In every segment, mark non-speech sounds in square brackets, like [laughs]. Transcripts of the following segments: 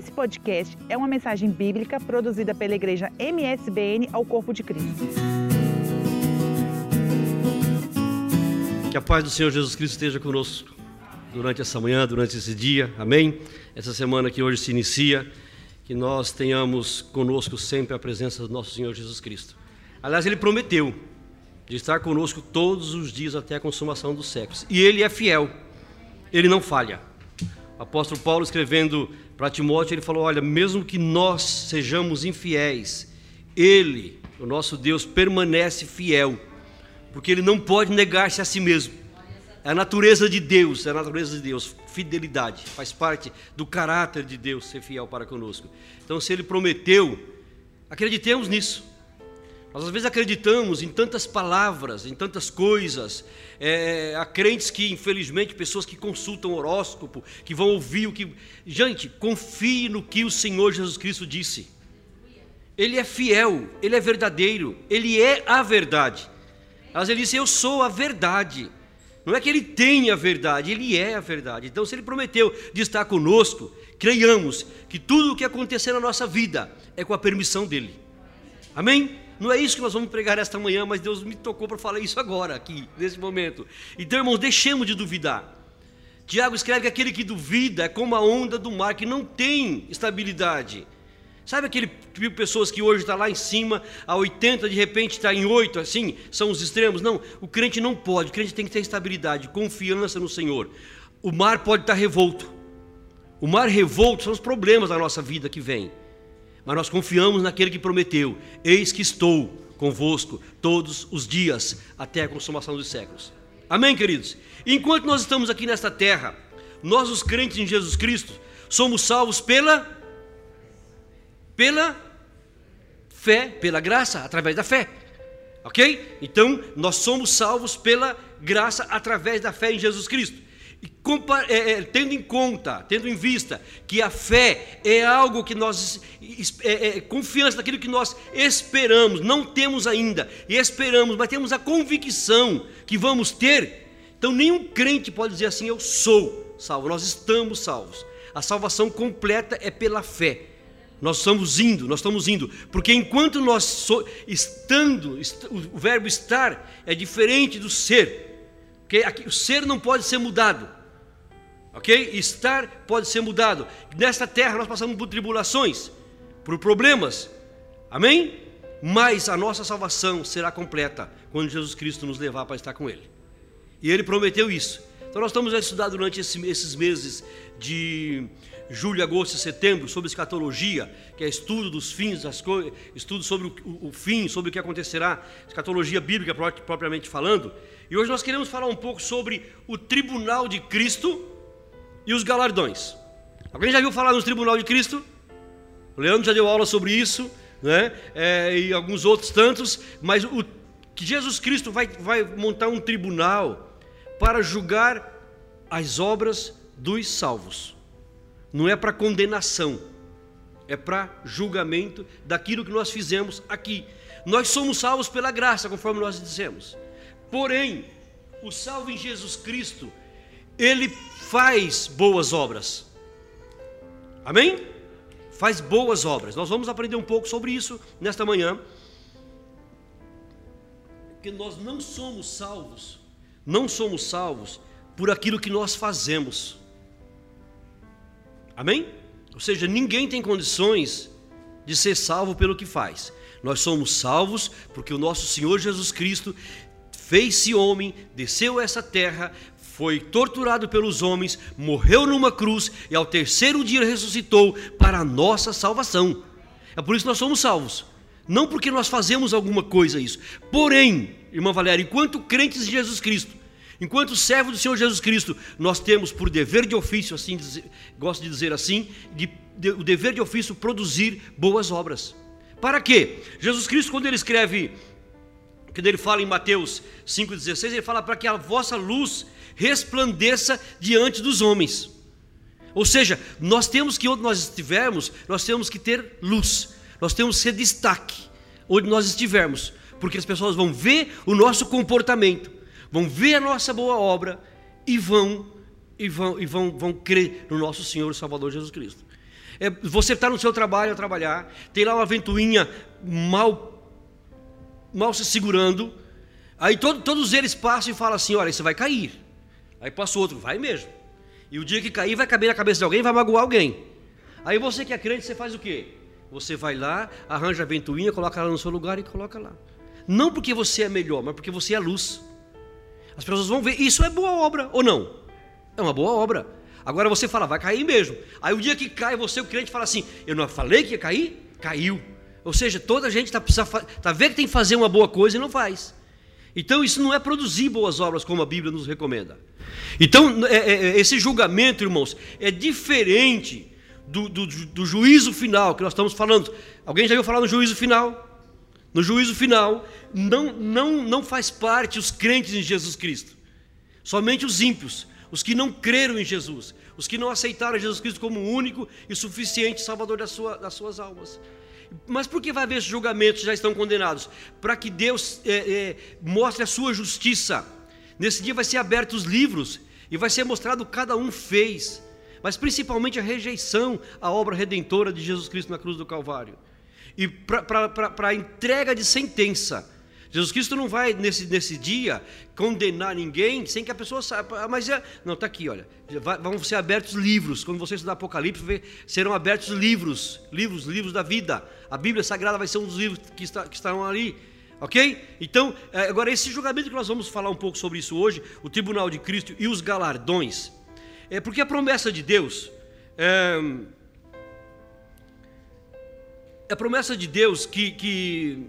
Esse podcast é uma mensagem bíblica produzida pela igreja MSBN ao Corpo de Cristo. Que a paz do Senhor Jesus Cristo esteja conosco durante essa manhã, durante esse dia, amém? Essa semana que hoje se inicia, que nós tenhamos conosco sempre a presença do nosso Senhor Jesus Cristo. Aliás, ele prometeu de estar conosco todos os dias até a consumação dos séculos, e ele é fiel, ele não falha. O apóstolo Paulo escrevendo para Timóteo, ele falou: Olha, mesmo que nós sejamos infiéis, Ele, o nosso Deus, permanece fiel, porque Ele não pode negar-se a si mesmo. É a natureza de Deus, é a natureza de Deus, fidelidade, faz parte do caráter de Deus ser fiel para conosco. Então, se Ele prometeu, acreditemos nisso. Nós às vezes acreditamos em tantas palavras, em tantas coisas. É, há crentes que, infelizmente, pessoas que consultam horóscopo, que vão ouvir o que. Gente, confie no que o Senhor Jesus Cristo disse. Ele é fiel, ele é verdadeiro, ele é a verdade. Mas ele disse: Eu sou a verdade. Não é que ele tem a verdade, ele é a verdade. Então, se ele prometeu de estar conosco, creiamos que tudo o que acontecer na nossa vida é com a permissão dele. Amém? Não é isso que nós vamos pregar esta manhã, mas Deus me tocou para falar isso agora, aqui, nesse momento. Então, irmãos, deixemos de duvidar. Tiago escreve que aquele que duvida é como a onda do mar, que não tem estabilidade. Sabe aquele tipo de pessoas que hoje está lá em cima, a 80, de repente está em 8, assim, são os extremos? Não, o crente não pode, o crente tem que ter estabilidade, confiança no Senhor. O mar pode estar revolto. O mar revolto são os problemas da nossa vida que vem mas nós confiamos naquele que prometeu: Eis que estou convosco todos os dias até a consumação dos séculos. Amém, queridos? Enquanto nós estamos aqui nesta terra, nós, os crentes em Jesus Cristo, somos salvos pela pela fé, pela graça, através da fé. Ok? Então, nós somos salvos pela graça através da fé em Jesus Cristo. É, é, tendo em conta, tendo em vista que a fé é algo que nós, é, é, confiança naquilo que nós esperamos, não temos ainda, e esperamos, mas temos a convicção que vamos ter, então nenhum crente pode dizer assim: Eu sou salvo, nós estamos salvos. A salvação completa é pela fé. Nós estamos indo, nós estamos indo, porque enquanto nós so, estando, est, o verbo estar é diferente do ser. Okay? O ser não pode ser mudado. Ok? Estar pode ser mudado. Nesta terra nós passamos por tribulações, por problemas. Amém? Mas a nossa salvação será completa quando Jesus Cristo nos levar para estar com Ele. E Ele prometeu isso. Então nós estamos a estudar durante esses meses de julho, agosto e setembro sobre escatologia, que é estudo dos fins das coisas, estudo sobre o, o, fim, sobre o que acontecerá, escatologia bíblica propriamente falando. E hoje nós queremos falar um pouco sobre o tribunal de Cristo e os galardões. Alguém já viu falar no tribunal de Cristo? O Leandro já deu aula sobre isso, né? É, e alguns outros tantos, mas o que Jesus Cristo vai, vai montar um tribunal para julgar as obras dos salvos. Não é para condenação, é para julgamento daquilo que nós fizemos aqui. Nós somos salvos pela graça, conforme nós dissemos. Porém, o salvo em Jesus Cristo, ele faz boas obras. Amém? Faz boas obras. Nós vamos aprender um pouco sobre isso nesta manhã. Que nós não somos salvos, não somos salvos por aquilo que nós fazemos. Amém? Ou seja, ninguém tem condições de ser salvo pelo que faz. Nós somos salvos porque o nosso Senhor Jesus Cristo fez-se homem, desceu essa terra, foi torturado pelos homens, morreu numa cruz e ao terceiro dia ressuscitou para a nossa salvação. É por isso que nós somos salvos. Não porque nós fazemos alguma coisa isso. Porém, irmã Valéria, enquanto crentes de Jesus Cristo, enquanto servos do Senhor Jesus Cristo, nós temos por dever de ofício, assim gosto de dizer assim, de, de, o dever de ofício produzir boas obras. Para quê? Jesus Cristo, quando ele escreve quando ele fala em Mateus 5,16, ele fala para que a vossa luz resplandeça diante dos homens. Ou seja, nós temos que, onde nós estivermos, nós temos que ter luz, nós temos que ser destaque onde nós estivermos, porque as pessoas vão ver o nosso comportamento, vão ver a nossa boa obra e vão e vão, e vão, vão crer no nosso Senhor e Salvador Jesus Cristo. É, você está no seu trabalho a trabalhar, tem lá uma ventoinha mal, mal se segurando, aí todo, todos eles passam e falam assim: olha, você vai cair. Aí passa outro, vai mesmo. E o dia que cair, vai caber na cabeça de alguém, vai magoar alguém. Aí você que é crente, você faz o quê? Você vai lá, arranja a ventoinha, coloca ela no seu lugar e coloca lá. Não porque você é melhor, mas porque você é luz. As pessoas vão ver, isso é boa obra ou não? É uma boa obra. Agora você fala, vai cair mesmo. Aí o dia que cai, você, o crente, fala assim: Eu não falei que ia cair? Caiu. Ou seja, toda a gente está tá vendo que tem que fazer uma boa coisa e não faz. Então isso não é produzir boas obras como a Bíblia nos recomenda. Então é, é, é esse julgamento, irmãos, é diferente do, do, do juízo final que nós estamos falando. Alguém já ouviu falar no juízo final? No juízo final, não, não, não faz parte os crentes em Jesus Cristo, somente os ímpios, os que não creram em Jesus, os que não aceitaram Jesus Cristo como único e suficiente Salvador das, sua, das suas almas. Mas por que vai haver esses julgamentos já estão condenados? Para que Deus é, é, mostre a sua justiça. Nesse dia vai ser abertos os livros e vai ser mostrado o que cada um fez, mas principalmente a rejeição à obra redentora de Jesus Cristo na cruz do Calvário e para a entrega de sentença. Jesus Cristo não vai nesse, nesse dia condenar ninguém sem que a pessoa saiba. Ah, mas é, não, está aqui, olha. Vão ser abertos livros. Quando você estudar Apocalipse, serão abertos livros, livros, livros da vida. A Bíblia Sagrada vai ser um dos livros que, está, que estarão ali. Ok? Então, é, agora, esse julgamento que nós vamos falar um pouco sobre isso hoje, o tribunal de Cristo e os galardões, é porque a promessa de Deus. É a promessa de Deus que, que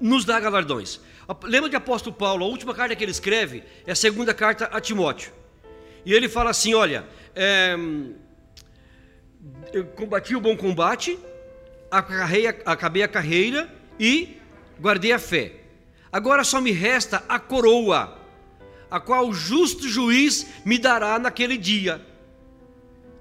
nos dá galardões. Lembra de apóstolo Paulo, a última carta que ele escreve é a segunda carta a Timóteo. E ele fala assim: olha, é, eu combati o bom combate, acabei a carreira e guardei a fé. Agora só me resta a coroa, a qual o justo juiz me dará naquele dia.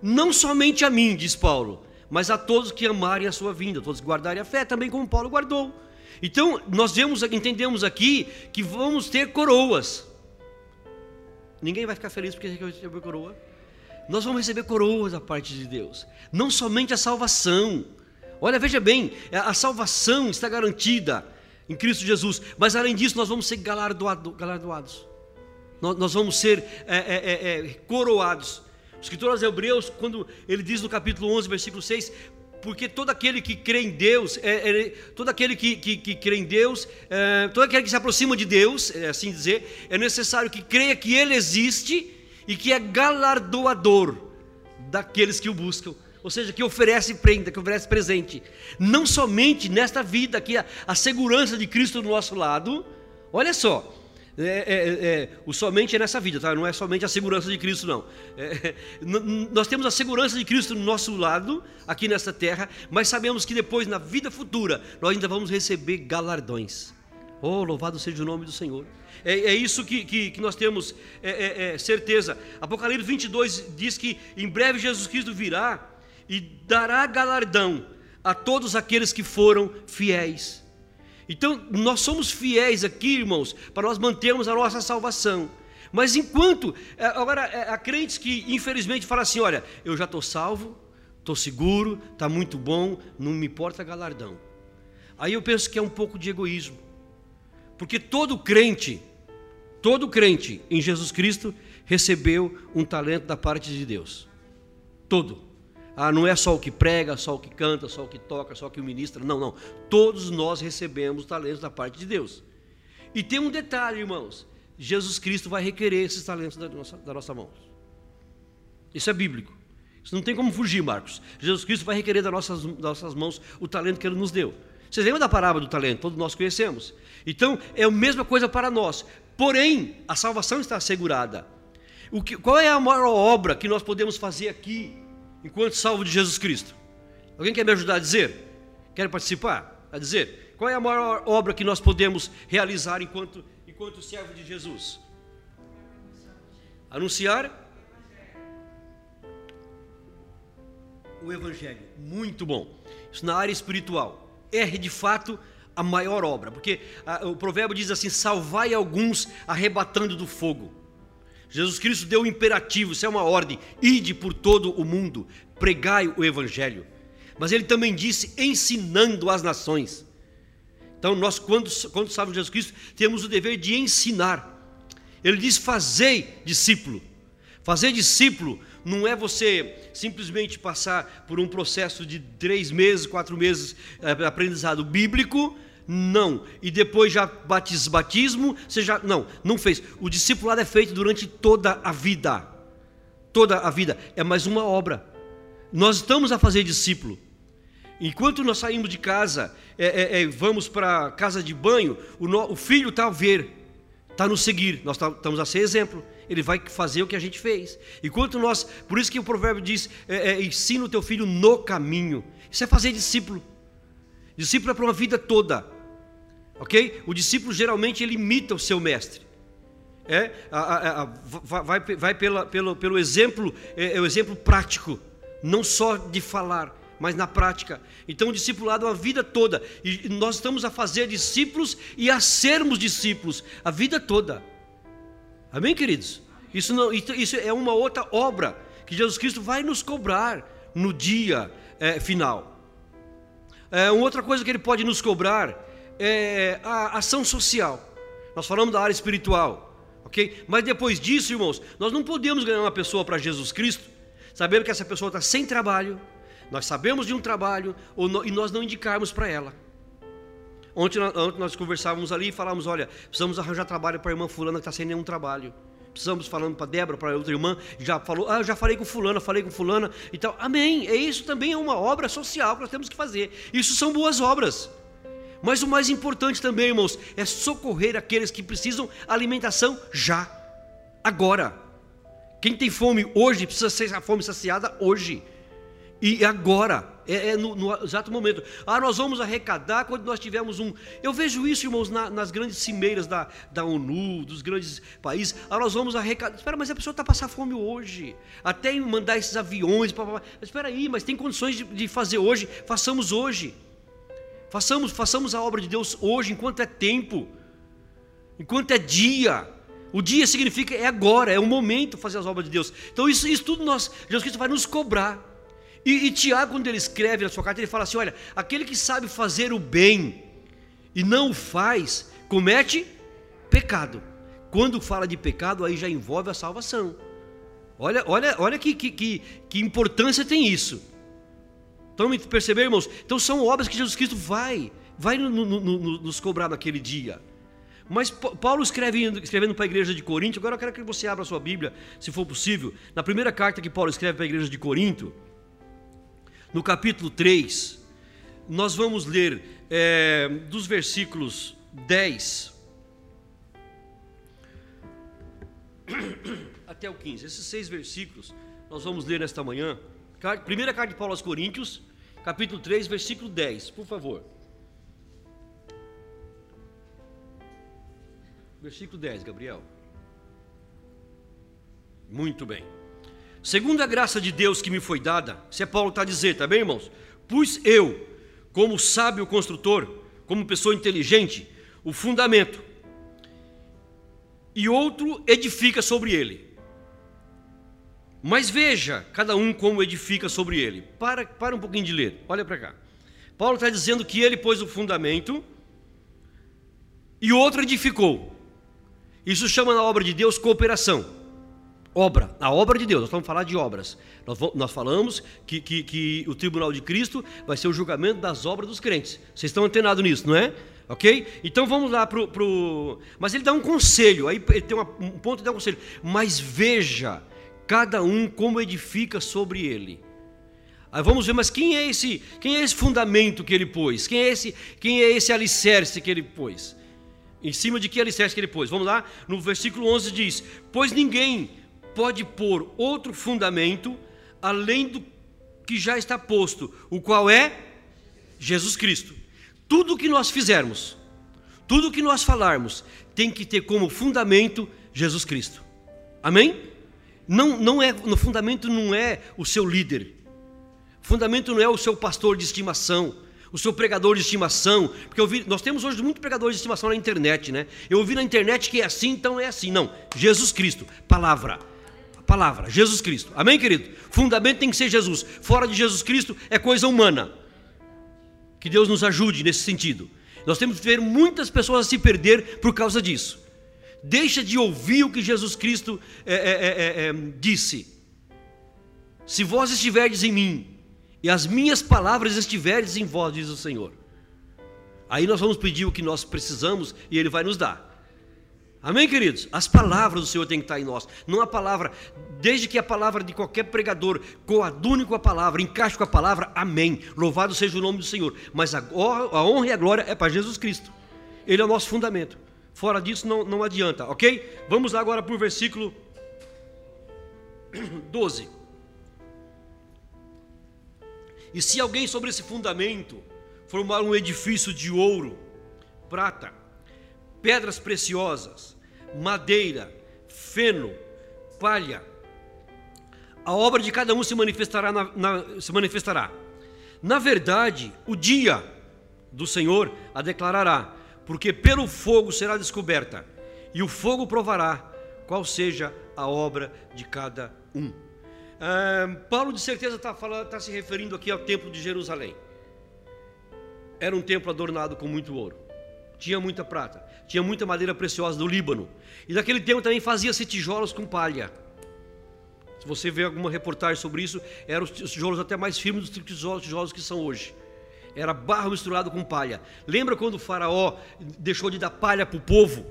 Não somente a mim, diz Paulo, mas a todos que amarem a sua vinda, todos que guardarem a fé, também como Paulo guardou. Então, nós vemos, entendemos aqui que vamos ter coroas. Ninguém vai ficar feliz porque receber coroa. Nós vamos receber coroas da parte de Deus. Não somente a salvação. Olha, veja bem, a salvação está garantida em Cristo Jesus, mas além disso, nós vamos ser galardoado, galardoados. Nós, vamos ser é, é, é, é coroados. O escritor aos Hebreus, quando ele diz no capítulo 11, versículo 6, porque todo aquele que crê em Deus, é, é, todo aquele que, que, que crê em Deus, é, todo aquele que se aproxima de Deus, é assim dizer, é necessário que creia que Ele existe e que é galardoador daqueles que o buscam. Ou seja, que oferece prenda, que oferece presente. Não somente nesta vida, que a, a segurança de Cristo do nosso lado. Olha só, é, é, é, o somente é nessa vida, tá? não é somente a segurança de Cristo, não. É, nós temos a segurança de Cristo no nosso lado, aqui nesta terra, mas sabemos que depois, na vida futura, nós ainda vamos receber galardões. Oh, louvado seja o nome do Senhor. É, é isso que, que, que, nós temos é, certeza. Apocalipse 22 diz que em breve Jesus Cristo virá e dará galardão a todos aqueles que foram fiéis. Então, nós somos fiéis aqui, irmãos, para nós mantermos a nossa salvação. Mas enquanto, é, agora, é, há crentes que infelizmente falam assim: olha, eu já estou salvo, estou seguro, está muito bom, não me importa galardão. Aí eu penso que é um pouco de egoísmo, porque todo crente, todo crente em Jesus Cristo recebeu um talento da parte de Deus, todo. Ah, não é só o que prega, só o que canta, só o que toca, só o que ministra. Não, não. Todos nós recebemos talentos da parte de Deus. E tem um detalhe, irmãos: Jesus Cristo vai requerer esses talentos da nossa, da nossa mão. Isso é bíblico. Isso não tem como fugir, Marcos. Jesus Cristo vai requerer das nossas, das nossas mãos o talento que Ele nos deu. Vocês lembram da parábola do talento? Todos nós conhecemos. Então, é a mesma coisa para nós. Porém, a salvação está assegurada. O que, qual é a maior obra que nós podemos fazer aqui enquanto salvo de Jesus Cristo? Alguém quer me ajudar a dizer? Quer participar? A dizer? Qual é a maior obra que nós podemos realizar enquanto, enquanto servo de Jesus? Anunciar o Evangelho. Muito bom. Isso na área espiritual. É de fato a maior obra, porque a, o provérbio diz assim: salvai alguns arrebatando do fogo. Jesus Cristo deu um imperativo, isso é uma ordem: ide por todo o mundo, pregai o evangelho. Mas ele também disse ensinando as nações. Então, nós, quando, quando salvamos Jesus Cristo, temos o dever de ensinar. Ele diz: fazei discípulo. Fazer discípulo não é você simplesmente passar por um processo de três meses, quatro meses é, aprendizado bíblico, não. E depois já batiz, batismo, você já. Não, não fez. O discipulado é feito durante toda a vida. Toda a vida. É mais uma obra. Nós estamos a fazer discípulo. Enquanto nós saímos de casa, é, é, é, vamos para casa de banho, o, no, o filho está a ver, está nos seguir, nós tá, estamos a ser exemplo. Ele vai fazer o que a gente fez. Enquanto nós, por isso que o provérbio diz: é, é, ensina o teu filho no caminho. Isso é fazer discípulo. Discípulo é para uma vida toda, ok? O discípulo geralmente ele imita o seu mestre. É, a, a, a, vai, vai pela, pelo, pelo exemplo, é, é o exemplo prático, não só de falar mas na prática. Então, o discipulado é a vida toda. E nós estamos a fazer discípulos e a sermos discípulos a vida toda. Amém, queridos? Isso, não, isso é uma outra obra que Jesus Cristo vai nos cobrar no dia é, final. É, uma outra coisa que ele pode nos cobrar é a ação social. Nós falamos da área espiritual, ok? Mas depois disso, irmãos, nós não podemos ganhar uma pessoa para Jesus Cristo, sabendo que essa pessoa está sem trabalho, nós sabemos de um trabalho e nós não indicarmos para ela. Ontem, ontem nós conversávamos ali e falávamos: olha, precisamos arranjar trabalho para a irmã Fulana que está sem nenhum trabalho. Precisamos falando para Débora, para outra irmã, já falou, ah, já falei com fulana, falei com fulana e tal. Amém. É isso também é uma obra social que nós temos que fazer. Isso são boas obras. Mas o mais importante também, irmãos, é socorrer aqueles que precisam alimentação já, agora. Quem tem fome hoje precisa ser a fome saciada hoje. E agora, é, é no, no, exato momento. Ah, nós vamos arrecadar quando nós tivermos um. Eu vejo isso, irmãos, na, nas grandes cimeiras da, da ONU, dos grandes países. Ah, nós vamos arrecadar. Espera, mas a pessoa está passando fome hoje. Até mandar esses aviões. Blá, blá. Espera aí, mas tem condições de, de fazer hoje. Façamos hoje. Façamos, façamos a obra de Deus hoje, enquanto é tempo, enquanto é dia. O dia significa é agora, é o momento fazer as obras de Deus. Então, isso, isso tudo nós, Jesus Cristo vai nos cobrar. E, e Tiago, quando ele escreve na sua carta, ele fala assim: olha, aquele que sabe fazer o bem e não o faz, comete pecado. Quando fala de pecado, aí já envolve a salvação. Olha, olha, olha que, que, que, que importância tem isso. Então, perceber, irmãos? Então, são obras que Jesus Cristo vai, vai no, no, no, nos cobrar naquele dia. Mas Paulo escrevendo, escrevendo para a igreja de Corinto, agora eu quero que você abra a sua Bíblia, se for possível, na primeira carta que Paulo escreve para a igreja de Corinto, no capítulo 3, nós vamos ler é, dos versículos 10 [coughs] até o 15. Esses seis versículos nós vamos ler nesta manhã. Primeira carta de Paulo aos Coríntios, capítulo 3, versículo 10, por favor. Versículo 10, Gabriel. Muito bem. Segundo a graça de Deus que me foi dada, se é Paulo está a dizer, tá bem, irmãos? Pus eu, como sábio construtor, como pessoa inteligente, o fundamento, e outro edifica sobre ele. Mas veja, cada um como edifica sobre ele. Para, para um pouquinho de ler, olha para cá. Paulo está dizendo que ele pôs o fundamento e outro edificou. Isso chama na obra de Deus cooperação obra, a obra de Deus, nós vamos falar de obras. Nós, nós falamos que, que, que, o tribunal de Cristo vai ser o julgamento das obras dos crentes. Vocês estão antenados nisso, não é? Ok? Então vamos lá para o. Mas ele dá um conselho, aí ele tem uma, um ponto de dar um conselho. Mas veja, cada um como edifica sobre ele. Aí vamos ver, mas quem é esse, quem é esse fundamento que ele pôs? Quem é esse, quem é esse alicerce que ele pôs? Em cima de que alicerce que ele pôs? Vamos lá, no versículo 11 diz: Pois ninguém pode pôr outro fundamento além do que já está posto, o qual é Jesus Cristo. Tudo que nós fizermos, tudo que nós falarmos, tem que ter como fundamento Jesus Cristo. Amém? Não, não é, no fundamento não é o seu líder. O fundamento não é o seu pastor de estimação, o seu pregador de estimação, porque vi, nós temos hoje muitos pregadores de estimação na internet, né? Eu ouvi na internet que é assim, então é assim. Não, Jesus Cristo, palavra Palavra, Jesus Cristo. Amém, querido? Fundamento tem que ser Jesus. Fora de Jesus Cristo é coisa humana. Que Deus nos ajude nesse sentido. Nós temos que ver muitas pessoas a se perder por causa disso. Deixa de ouvir o que Jesus Cristo é, é, é, é disse. Se vós estiverdes em mim e as minhas palavras estiverdes em vós, diz o Senhor. Aí nós vamos pedir o que nós precisamos e Ele vai nos dar. Amém, queridos? As palavras do Senhor têm que estar em nós. Não a palavra, desde que a palavra de qualquer pregador coadune com a palavra, encaixe com a palavra, amém. Louvado seja o nome do Senhor. Mas a honra e a glória é para Jesus Cristo. Ele é o nosso fundamento. Fora disso não, não adianta, ok? Vamos lá agora para o versículo [clears throat] 12. E se alguém sobre esse fundamento formar um edifício de ouro, prata, pedras preciosas, madeira, feno, palha, a obra de cada um se manifestará, na, na, se manifestará. Na verdade, o dia do Senhor a declarará, porque pelo fogo será descoberta, e o fogo provará qual seja a obra de cada um. Paulo, de certeza, está tá se referindo aqui ao templo de Jerusalém. Era um templo adornado com muito ouro, tinha muita prata, tinha muita madeira preciosa do Líbano, e naquele tempo também fazia-se tijolos com palha. Se você vê alguma reportagem sobre isso, eram os tijolos até mais firmes dos tijolos que são hoje. Era barro misturado com palha. Lembra quando o faraó deixou de dar palha para o povo?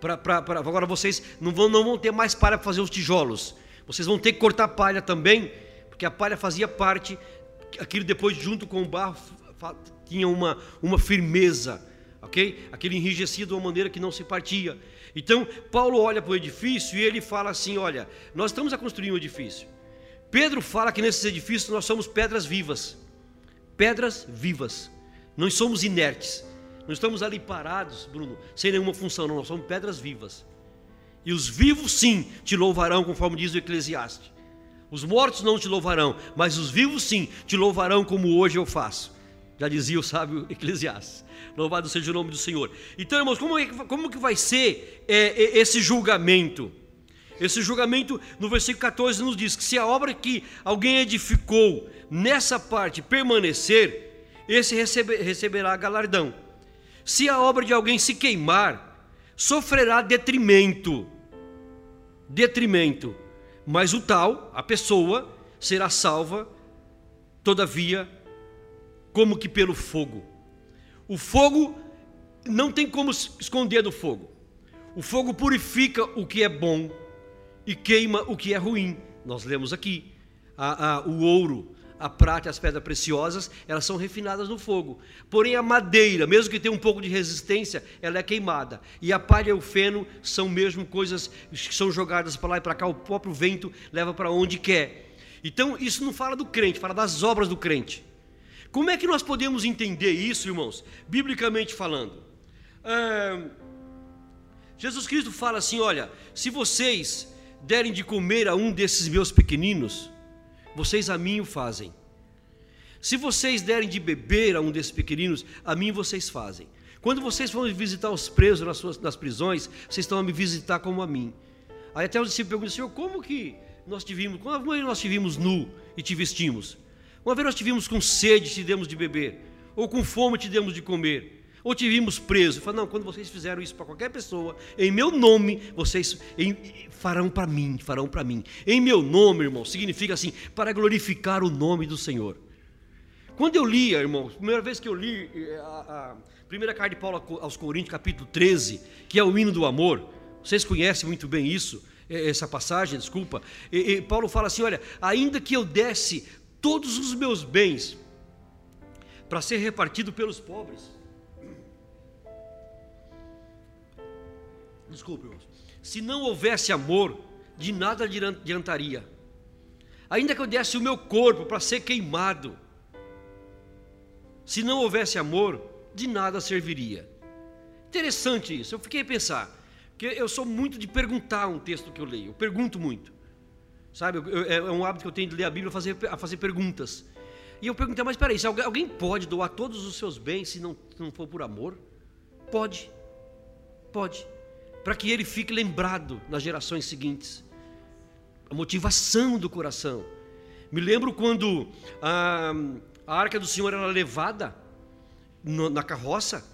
Pra, pra, pra, agora vocês não vão, não vão ter mais palha para fazer os tijolos. Vocês vão ter que cortar palha também, porque a palha fazia parte, aquilo depois junto com o barro tinha uma, uma firmeza, ok? Aquele enrijecido de uma maneira que não se partia. Então, Paulo olha para o edifício e ele fala assim: Olha, nós estamos a construir um edifício. Pedro fala que nesses edifícios nós somos pedras vivas. Pedras vivas. Nós somos inertes. Não estamos ali parados, Bruno, sem nenhuma função, não. Nós somos pedras vivas. E os vivos sim te louvarão, conforme diz o Eclesiastes. Os mortos não te louvarão, mas os vivos sim te louvarão como hoje eu faço. Já dizia o sábio Eclesiastes. Louvado seja o nome do Senhor. Então, irmãos, como, é, como que vai ser é, é, esse julgamento? Esse julgamento, no versículo 14, nos diz que se a obra que alguém edificou nessa parte permanecer, esse recebe, receberá galardão. Se a obra de alguém se queimar, sofrerá detrimento. Detrimento. Mas o tal, a pessoa, será salva, todavia, como que pelo fogo. O fogo não tem como esconder do fogo. O fogo purifica o que é bom e queima o que é ruim. Nós lemos aqui. A, a, o ouro a prata e as pedras preciosas, elas são refinadas no fogo. Porém, a madeira, mesmo que tenha um pouco de resistência, ela é queimada. E a palha e o feno são mesmo coisas que são jogadas para lá e para cá, o próprio vento leva para onde quer. Então, isso não fala do crente, fala das obras do crente. Como é que nós podemos entender isso, irmãos? Biblicamente falando. Jesus Cristo fala assim: olha, se vocês derem de comer a um desses meus pequeninos, vocês a mim o fazem. Se vocês derem de beber a um desses pequeninos, a mim vocês fazem. Quando vocês vão visitar os presos nas, suas, nas prisões, vocês estão a me visitar como a mim. Aí até os discípulos perguntam, Senhor, como que nós te vimos? Quando nós te vimos nu e te vestimos? Uma vez nós te vimos com sede e te demos de beber, ou com fome e te demos de comer ou te vimos preso. Fala, não, quando vocês fizeram isso para qualquer pessoa, em meu nome, vocês em, farão para mim, farão para mim. Em meu nome, irmão, significa assim, para glorificar o nome do Senhor. Quando eu li, irmão, primeira vez que eu li eh, a, a primeira carta de Paulo aos Coríntios, capítulo 13, que é o hino do amor, vocês conhecem muito bem isso, essa passagem, desculpa. E, e Paulo fala assim: olha, ainda que eu desse todos os meus bens para ser repartido pelos pobres, desculpe, irmãos, se não houvesse amor, de nada adiantaria. Ainda que eu desse o meu corpo para ser queimado, se não houvesse amor, de nada serviria. Interessante isso, eu fiquei a pensar, porque eu sou muito de perguntar um texto que eu leio, eu pergunto muito. Sabe, eu, eu, é um hábito que eu tenho de ler a Bíblia, fazer, a fazer perguntas. E eu perguntei, mas peraí, alguém pode doar todos os seus bens se não, se não for por amor? Pode, pode para que ele fique lembrado nas gerações seguintes. a motivação do coração. Me lembro quando a, a arca do Senhor era levada no, na carroça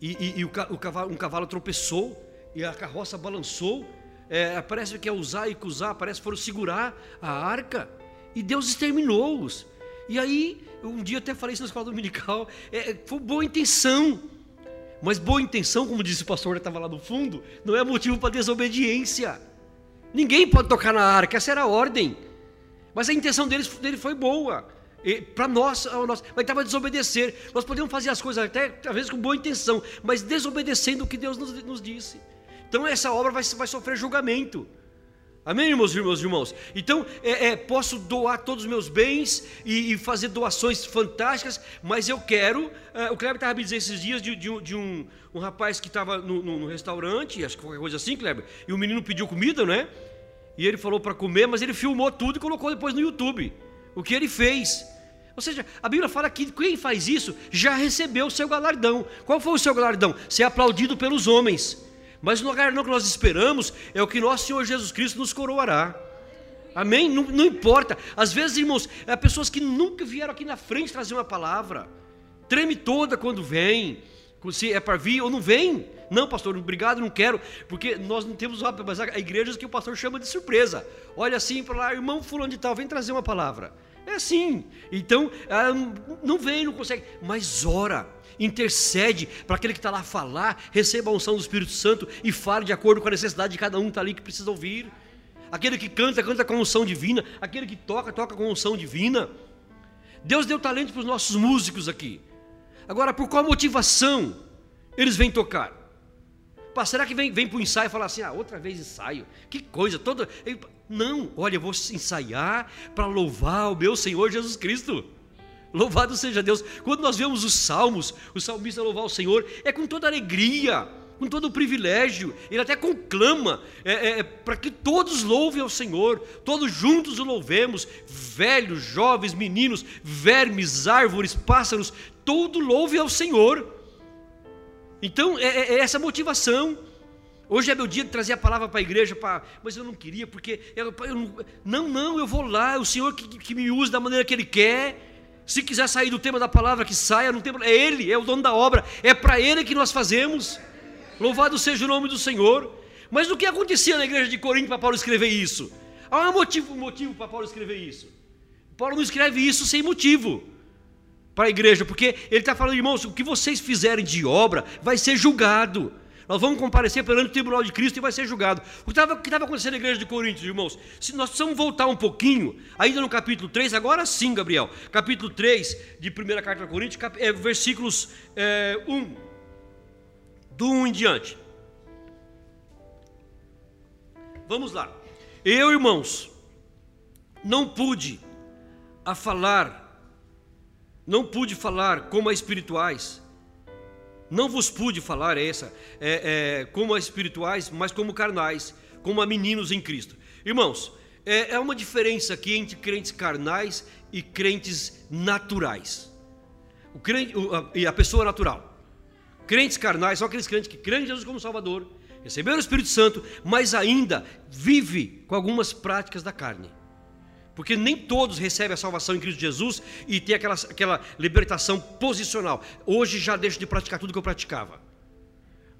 e, e, e o, o cavalo, um cavalo tropeçou e a carroça balançou. É, parece que é usar e cusar, parece que foram segurar a arca e Deus exterminou-os. E aí, um dia até falei isso na escola dominical, é, foi boa intenção, mas boa intenção, como disse o pastor que estava lá no fundo, não é motivo para desobediência. Ninguém pode tocar na arca, essa era a ordem. Mas a intenção deles, dele foi boa. Para nós, nós, mas estava desobedecer. Nós podemos fazer as coisas até, às vezes, com boa intenção, mas desobedecendo o que Deus nos, nos disse. Então, essa obra vai, vai sofrer julgamento. Amém, meus irmãos e irmãos? Então, é, é, posso doar todos os meus bens e, e, fazer doações fantásticas, mas eu quero. É, o Kleber estava me dizendo esses dias de, de, de um, um, rapaz que estava no, no, no, restaurante, acho que qualquer coisa assim, Kleber, e o menino pediu comida, né? E ele falou para comer, mas ele filmou tudo e colocou depois no YouTube. O que ele fez. Ou seja, a Bíblia fala que quem faz isso já recebeu o seu galardão. Qual foi o seu galardão? Ser aplaudido pelos homens. Mas o galardão que nós esperamos é o que nosso Senhor Jesus Cristo nos coroará. Amém? Não, não importa. Às vezes, irmãos, há pessoas que nunca vieram aqui na frente trazer uma palavra. Treme toda quando vem. Se é para vir ou não vem. Não, pastor, obrigado, não quero, porque nós não temos mas a igreja que o pastor chama de surpresa. Olha assim para lá, irmão fulano de tal, vem trazer uma palavra. É assim. Então, não vem, não consegue, mas ora, intercede para aquele que está lá falar, receba a unção do Espírito Santo e fale de acordo com a necessidade de cada um que está ali que precisa ouvir. Aquele que canta, canta com unção divina. Aquele que toca, toca com unção divina. Deus deu talento para os nossos músicos aqui. Agora, por qual motivação eles vêm tocar? Pá, será que vem, vem para o ensaio e fala assim, ah, outra vez ensaio? Que coisa, toda. Não, olha, eu vou ensaiar para louvar o meu Senhor Jesus Cristo. Louvado seja Deus. Quando nós vemos os salmos, o salmista louvar o Senhor, é com toda alegria, com todo o privilégio. Ele até conclama é, é, é para que todos louvem ao Senhor, todos juntos o louvemos, velhos, jovens, meninos, vermes, árvores, pássaros, todo louve ao Senhor. Então, é, é, é essa motivação. Hoje é meu dia de trazer a palavra para a igreja, para, mas eu não queria, porque. Eu, eu não, não, não, eu vou lá, é o Senhor que, que me usa da maneira que Ele quer. Se quiser sair do tema da palavra, que saia, não tem, é Ele, é o dono da obra, é para Ele que nós fazemos. Louvado seja o nome do Senhor. Mas o que acontecia na igreja de Corinto para Paulo escrever isso? Há um motivo, um motivo para Paulo escrever isso. Paulo não escreve isso sem motivo para a igreja, porque ele está falando, irmãos, o que vocês fizerem de obra vai ser julgado. Nós vamos comparecer perante o tribunal de Cristo e vai ser julgado. O que estava acontecendo na igreja de Coríntios, irmãos? Se nós precisamos voltar um pouquinho, ainda no capítulo 3, agora sim, Gabriel, capítulo 3 de 1 carta a Coríntios, cap, é, versículos é, 1, do 1 em diante. Vamos lá. Eu, irmãos, não pude a falar não pude falar como a espirituais. Não vos pude falar essa, é, é, como a espirituais, mas como carnais, como a meninos em Cristo. Irmãos, é, é uma diferença aqui entre crentes carnais e crentes naturais. O crente, o, a, e a pessoa natural. Crentes carnais são aqueles crentes que creem em Jesus como Salvador, receberam o Espírito Santo, mas ainda vive com algumas práticas da carne. Porque nem todos recebem a salvação em Cristo Jesus e tem aquela, aquela libertação posicional. Hoje já deixo de praticar tudo que eu praticava.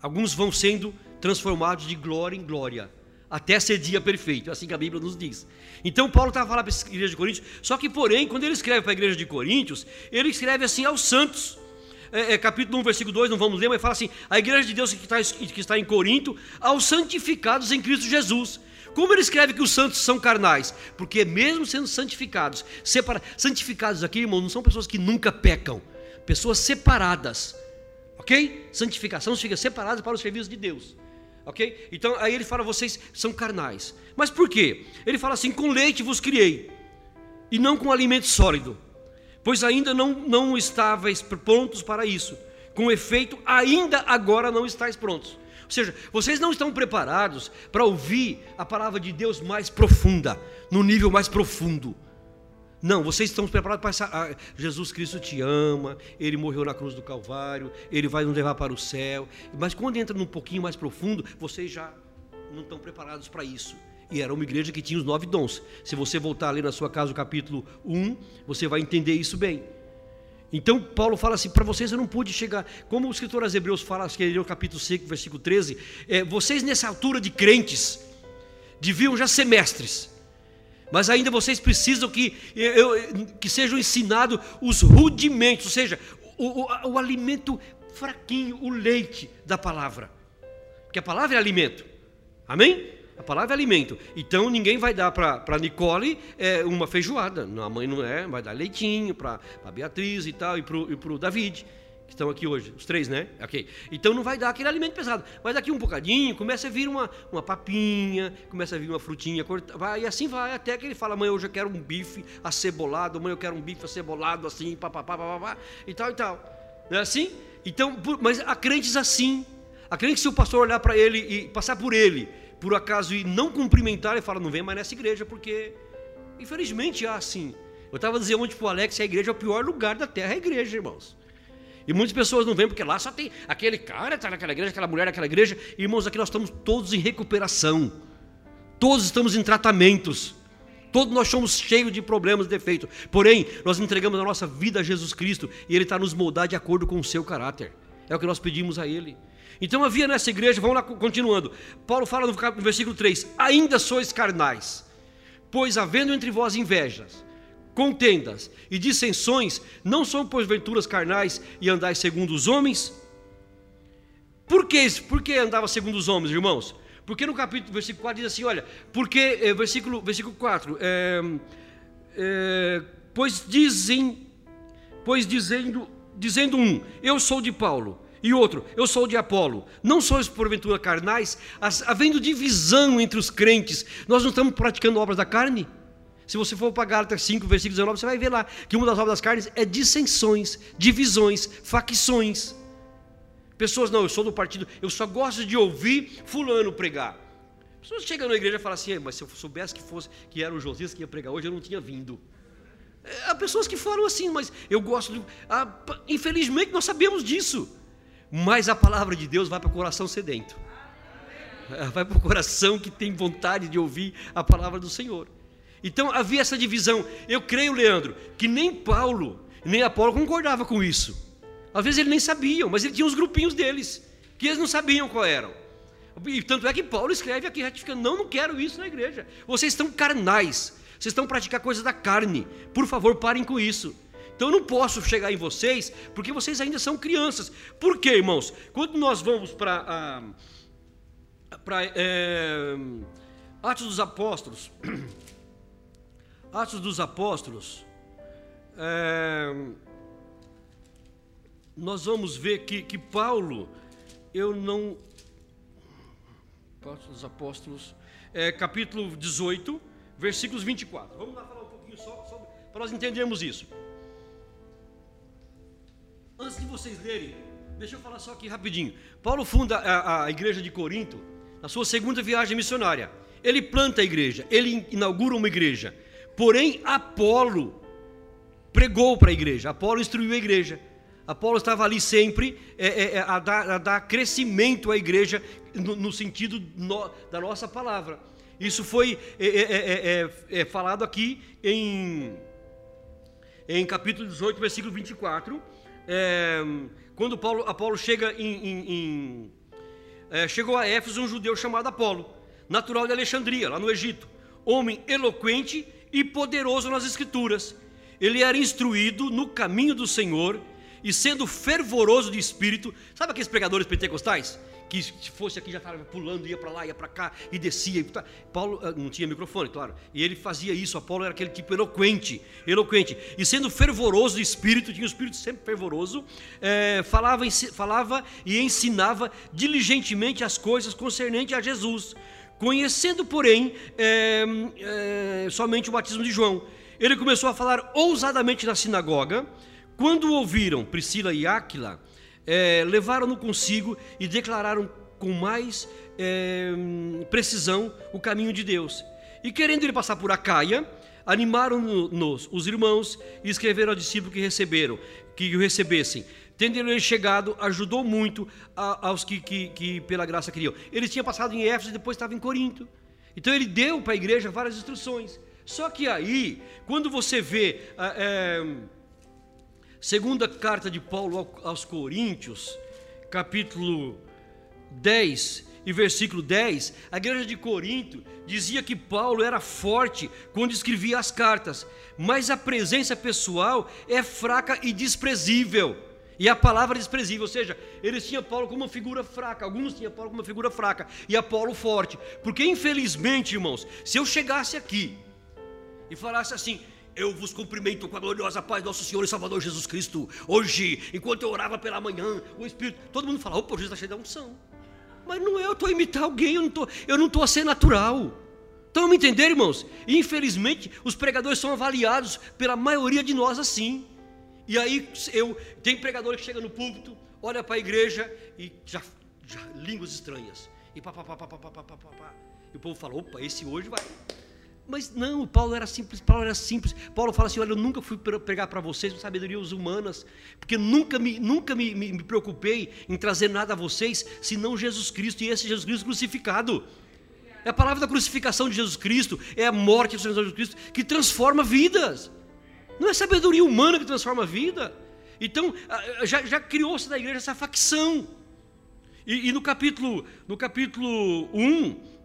Alguns vão sendo transformados de glória em glória, até ser dia perfeito, é assim que a Bíblia nos diz. Então Paulo estava falando para a igreja de Coríntios, só que porém, quando ele escreve para a igreja de Coríntios, ele escreve assim aos santos. É, é, capítulo 1, versículo 2, não vamos ler, mas fala assim: a igreja de Deus que está, que está em Corinto, aos santificados em Cristo Jesus como ele escreve que os santos são carnais? Porque mesmo sendo santificados, separa... santificados aqui, irmão, não são pessoas que nunca pecam, pessoas separadas. Ok? Santificação significa separadas para o serviço de Deus. Ok? Então aí ele fala, vocês são carnais. Mas por quê? Ele fala assim: com leite vos criei, e não com alimento sólido, pois ainda não, não estáveis prontos para isso. Com efeito, ainda agora não estáis prontos. Ou seja, vocês não estão preparados para ouvir a palavra de Deus mais profunda, no nível mais profundo. Não, vocês estão preparados para essa. Ah, Jesus Cristo te ama, Ele morreu na cruz do Calvário, Ele vai nos levar para o céu. Mas quando entra num pouquinho mais profundo, vocês já não estão preparados para isso. E era uma igreja que tinha os nove dons. Se você voltar ali na sua casa, o capítulo 1, você vai entender isso bem. Então, Paulo fala assim: para vocês eu não pude chegar. Como o escritor aos Hebreus fala, que é no capítulo 5, versículo 13: é, vocês nessa altura de crentes, deviam já ser mestres. Mas ainda vocês precisam que, eu, que sejam ensinados os rudimentos, ou seja, o, o, o alimento fraquinho, o leite da palavra. Porque a palavra é alimento. Amém? Palavra é alimento. Então ninguém vai dar para Nicole é, uma feijoada. A mãe não é, vai dar leitinho para Beatriz e tal, e para o David, que estão aqui hoje, os três, né? Ok. Então não vai dar aquele alimento pesado. Mas daqui um bocadinho começa a vir uma, uma papinha, começa a vir uma frutinha, vai, e assim vai, até que ele fala: mãe, hoje eu quero um bife acebolado, mãe, eu quero um bife acebolado assim, papapá, papapá, e tal e tal. Não é assim? Então, mas há crentes assim. Há crentes que se o pastor olhar para ele e passar por ele por acaso e não cumprimentar, ele fala, não vem mais nessa igreja, porque infelizmente há assim. Eu estava dizendo ontem para o Alex, a igreja é o pior lugar da terra, é a igreja, irmãos. E muitas pessoas não vêm porque lá só tem aquele cara está naquela igreja, aquela mulher naquela igreja. Irmãos, aqui nós estamos todos em recuperação. Todos estamos em tratamentos. Todos nós somos cheios de problemas, defeitos. Porém, nós entregamos a nossa vida a Jesus Cristo e Ele está nos moldar de acordo com o seu caráter. É o que nós pedimos a Ele. Então havia nessa igreja, vamos lá continuando. Paulo fala no versículo 3: Ainda sois carnais, pois havendo entre vós invejas, contendas e dissensões, não são porventuras carnais e andais segundo os homens? Por que, por que andava segundo os homens, irmãos? Porque no capítulo, versículo 4 diz assim: olha, porque, é, versículo, versículo 4, é, é, pois dizem, pois dizendo, dizendo um, eu sou de Paulo e outro, eu sou de Apolo. Não sois porventura carnais, havendo divisão entre os crentes, nós não estamos praticando obras da carne? Se você for para Gálatas 5, versículo 19, você vai ver lá que uma das obras das carnes é dissensões, divisões, facções. Pessoas, não, eu sou do partido, eu só gosto de ouvir fulano pregar. Pessoas chegam na igreja e falam assim, mas se eu soubesse que fosse que era o Josias que ia pregar hoje, eu não tinha vindo. É, há pessoas que falam assim, mas eu gosto de. Ah, infelizmente nós sabemos disso mas a palavra de Deus vai para o coração sedento. Vai para o coração que tem vontade de ouvir a palavra do Senhor. Então havia essa divisão. Eu creio, Leandro, que nem Paulo, nem Apolo concordava com isso. Às vezes eles nem sabiam, mas ele tinha os grupinhos deles, que eles não sabiam qual eram. E tanto é que Paulo escreve aqui ratificando: não, não quero isso na igreja. Vocês estão carnais, vocês estão praticando coisas da carne. Por favor, parem com isso. Então eu não posso chegar em vocês, porque vocês ainda são crianças. Por quê, irmãos? Quando nós vamos para é, Atos dos Apóstolos, [clears throat] Atos dos Apóstolos, é, nós vamos ver que, que Paulo, eu não. Atos dos Apóstolos, é, capítulo 18, versículos 24. Vamos lá falar um pouquinho só, só para nós entendermos isso. Antes de vocês lerem, deixa eu falar só aqui rapidinho. Paulo funda a, a igreja de Corinto na sua segunda viagem missionária. Ele planta a igreja, ele inaugura uma igreja. Porém, Apolo pregou para a igreja, Apolo instruiu a igreja. Apolo estava ali sempre é, é, é, a, dar, a, dar, crescimento à igreja no, no sentido no, da nossa palavra. Isso foi é, é, é, falado aqui em, em capítulo 18, versículo 24 é, quando Paulo, Apolo chega em, em, em é, chegou a Éfeso um judeu chamado Apolo, natural de Alexandria, lá no Egito, homem eloquente e poderoso nas escrituras. Ele era instruído no caminho do Senhor e sendo fervoroso de espírito, sabe aqueles pregadores pentecostais? Que se fosse aqui já estava pulando, ia para lá, ia para cá e descia. Paulo ah, não tinha microfone, claro, e ele fazia isso. Apolo era aquele tipo eloquente, eloquente, e sendo fervoroso de espírito, tinha o espírito sempre fervoroso, é, falava, falava e ensinava diligentemente as coisas concernentes a Jesus, conhecendo, porém, é, é, somente o batismo de João. Ele começou a falar ousadamente na sinagoga. Quando ouviram Priscila e Áquila, é, levaram-no consigo e declararam com mais é, precisão o caminho de Deus. E querendo ele passar por Acaia, animaram-nos os irmãos e escreveram ao discípulo que receberam, que o recebessem. Tendo ele chegado, ajudou muito a, aos que, que, que, pela graça queriam. Ele tinha passado em Éfeso e depois estava em Corinto. Então ele deu para a igreja várias instruções. Só que aí, quando você vê a é, segunda carta de Paulo aos Coríntios, capítulo 10 e versículo 10, a igreja de Corinto dizia que Paulo era forte quando escrevia as cartas, mas a presença pessoal é fraca e desprezível. E a palavra desprezível, ou seja, eles tinham Paulo como uma figura fraca, alguns tinham Paulo como uma figura fraca, e Apolo forte. Porque infelizmente, irmãos, se eu chegasse aqui e falasse assim, eu vos cumprimento com a gloriosa paz do nosso Senhor e Salvador Jesus Cristo. Hoje, enquanto eu orava pela manhã, o Espírito, todo mundo fala, opa, Jesus está cheio da unção. Mas não é, eu estou a imitar alguém, eu não estou, a ser natural. Estão me entender, irmãos? infelizmente, os pregadores são avaliados pela maioria de nós assim. E aí eu tem pregador que chega no púlpito, olha para a igreja e já, já línguas estranhas. E pá, pá, pá, pá, pá, pá, pá, pá, pá. E o povo fala, opa, esse hoje vai. Mas não, Paulo era simples, Paulo era simples. Paulo fala assim: olha, eu nunca fui pregar para vocês com sabedorias humanas, porque nunca, me, nunca me, me, me, preocupei em trazer nada a vocês, senão Jesus Cristo e esse Jesus Cristo crucificado. É a palavra da crucificação de Jesus Cristo, é a morte de Jesus Cristo que transforma vidas. Não é sabedoria humana que transforma a vida. Então, já, já criou-se na igreja essa facção. E, e, no capítulo no capítulo 1,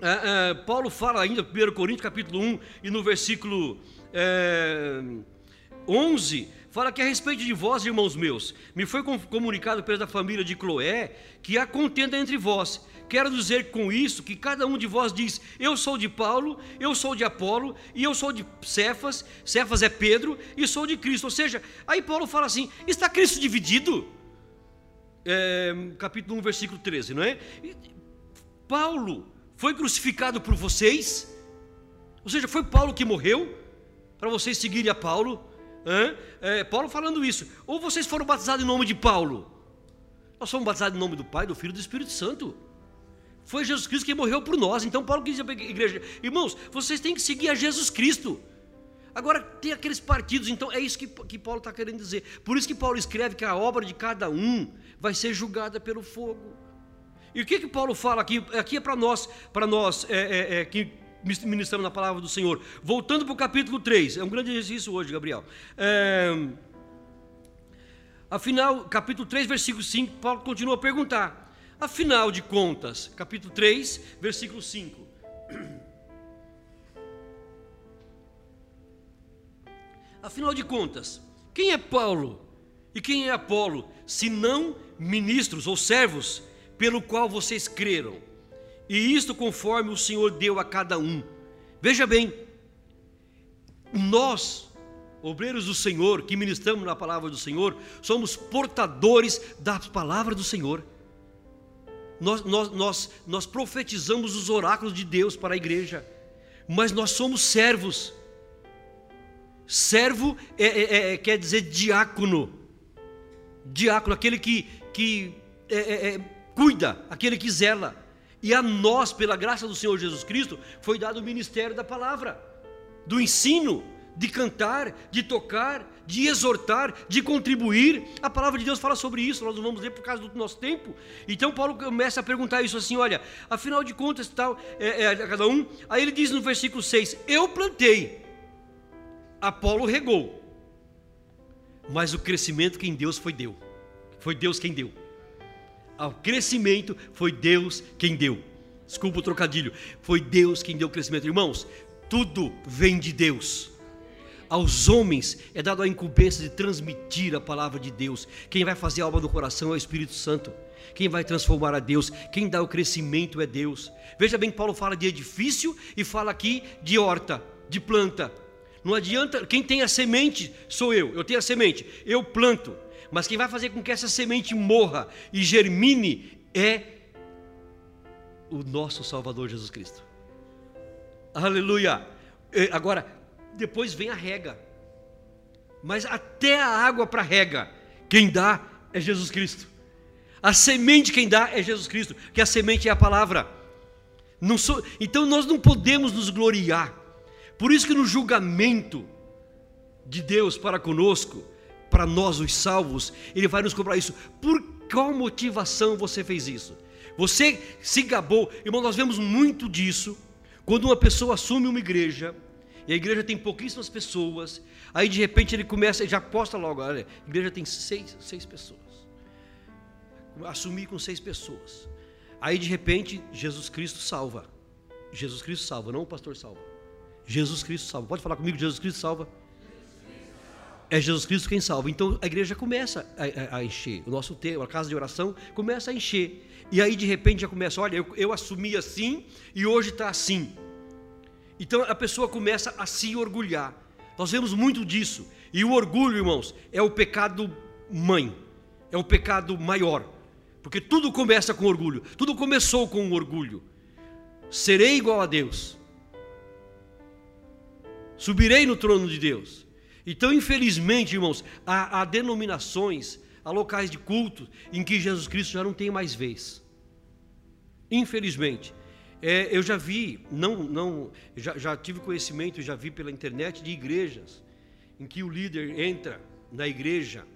é, é, Paulo fala ainda, 1 Coríntios capítulo 1, e no versículo é, 11, fala que a respeito de vós, irmãos meus, me foi comunicado pela família de Cloé que há contenda entre vós. Quero dizer com isso que cada um de vós diz: Eu sou de Paulo, eu sou de Apolo, e eu sou de Cefas, Cefas é Pedro, e sou de Cristo. Ou seja, aí Paulo fala assim: Está Cristo dividido? É, capítulo 1, versículo 13, não é? Paulo foi crucificado por vocês, ou seja, foi Paulo que morreu, para vocês seguirem a Paulo. É, Paulo falando isso, ou vocês foram batizados em nome de Paulo? Nós fomos batizados em nome do Pai, do Filho e do Espírito Santo. Foi Jesus Cristo quem morreu por nós. Então Paulo quis a igreja, irmãos, vocês têm que seguir a Jesus Cristo. Agora tem aqueles partidos, então é isso que, que Paulo está querendo dizer. Por isso que Paulo escreve que a obra de cada um vai ser julgada pelo fogo. E o que que Paulo fala aqui? Aqui é para nós, para nós é, é, é, que ministramos na palavra do Senhor. Voltando para o capítulo 3, é um grande exercício hoje, Gabriel. É, afinal, capítulo 3, versículo 5, Paulo continua a perguntar. Afinal de contas, capítulo 3, versículo 5. [clears throat] Afinal de contas, quem é Paulo e quem é Apolo, se não ministros ou servos pelo qual vocês creram? E isto conforme o Senhor deu a cada um. Veja bem, nós, obreiros do Senhor, que ministramos na palavra do Senhor, somos portadores da palavra do Senhor nós, nós, nós, nós profetizamos os oráculos de Deus para a igreja, mas nós somos servos. Servo é, é, é, é quer dizer diácono, diácono, aquele que, que é, é, cuida, aquele que zela. E a nós, pela graça do Senhor Jesus Cristo, foi dado o ministério da palavra, do ensino, de cantar, de tocar, de exortar, de contribuir. A palavra de Deus fala sobre isso, nós não vamos ler por causa do nosso tempo. Então Paulo começa a perguntar isso assim: olha, afinal de contas, tal, é, é, cada um. Aí ele diz no versículo 6: Eu plantei, Apolo regou, mas o crescimento quem Deus foi deu. Foi Deus quem deu. O crescimento foi Deus quem deu. Desculpa o trocadilho. Foi Deus quem deu o crescimento. Irmãos, tudo vem de Deus aos homens é dado a incumbência de transmitir a palavra de Deus. Quem vai fazer a obra do coração é o Espírito Santo. Quem vai transformar a Deus, quem dá o crescimento é Deus. Veja bem, Paulo fala de edifício e fala aqui de horta, de planta. Não adianta, quem tem a semente sou eu, eu tenho a semente, eu planto. Mas quem vai fazer com que essa semente morra e germine é o nosso Salvador Jesus Cristo. Aleluia. Agora, depois vem a rega. Mas até a água para rega, quem dá é Jesus Cristo. A semente quem dá é Jesus Cristo, que a semente é a palavra. Sou, então nós não podemos nos gloriar. Por isso que no julgamento de Deus para conosco, para nós os salvos, Ele vai nos cobrar isso. Por qual motivação você fez isso? Você se gabou, irmão, nós vemos muito disso Quando uma pessoa assume uma igreja, e a igreja tem pouquíssimas pessoas, aí de repente ele começa, ele já posta logo, olha, a igreja tem seis, seis pessoas. Assumir com seis pessoas. Aí de repente, Jesus Cristo salva. Jesus Cristo salva, não o pastor salva. Jesus Cristo salva. Pode falar comigo, Jesus Cristo salva? É Jesus Cristo quem salva. Então a igreja começa a, a, a encher. O nosso tempo, a casa de oração começa a encher. E aí de repente já começa, olha, eu, eu assumi assim e hoje está assim. Então a pessoa começa a se orgulhar. Nós vemos muito disso. E o orgulho, irmãos, é o pecado mãe, é o pecado maior. Porque tudo começa com orgulho. Tudo começou com orgulho. Serei igual a Deus. Subirei no trono de Deus. Então, infelizmente, irmãos, há, há denominações, há locais de culto em que Jesus Cristo já não tem mais vez. Infelizmente. É, eu já vi, não, não, já, já tive conhecimento, já vi pela internet de igrejas em que o líder entra na igreja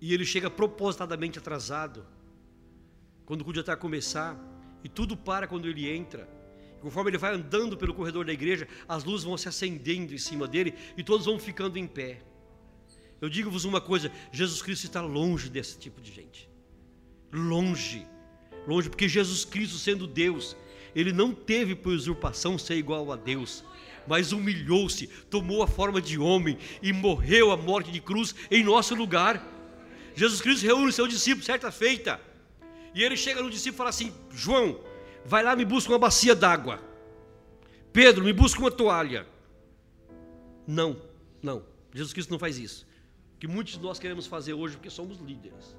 e ele chega propositadamente atrasado, quando o culto já está a começar, e tudo para quando ele entra. Conforme ele vai andando pelo corredor da igreja, as luzes vão se acendendo em cima dele e todos vão ficando em pé. Eu digo-vos uma coisa: Jesus Cristo está longe desse tipo de gente. Longe longe, porque Jesus Cristo, sendo Deus, ele não teve por usurpação ser igual a Deus, mas humilhou-se, tomou a forma de homem e morreu a morte de cruz em nosso lugar. Jesus Cristo reúne seus discípulos certa feita, e ele chega no discípulo e fala assim: João, vai lá me busca uma bacia d'água. Pedro, me busca uma toalha. Não, não, Jesus Cristo não faz isso. Que muitos de nós queremos fazer hoje porque somos líderes.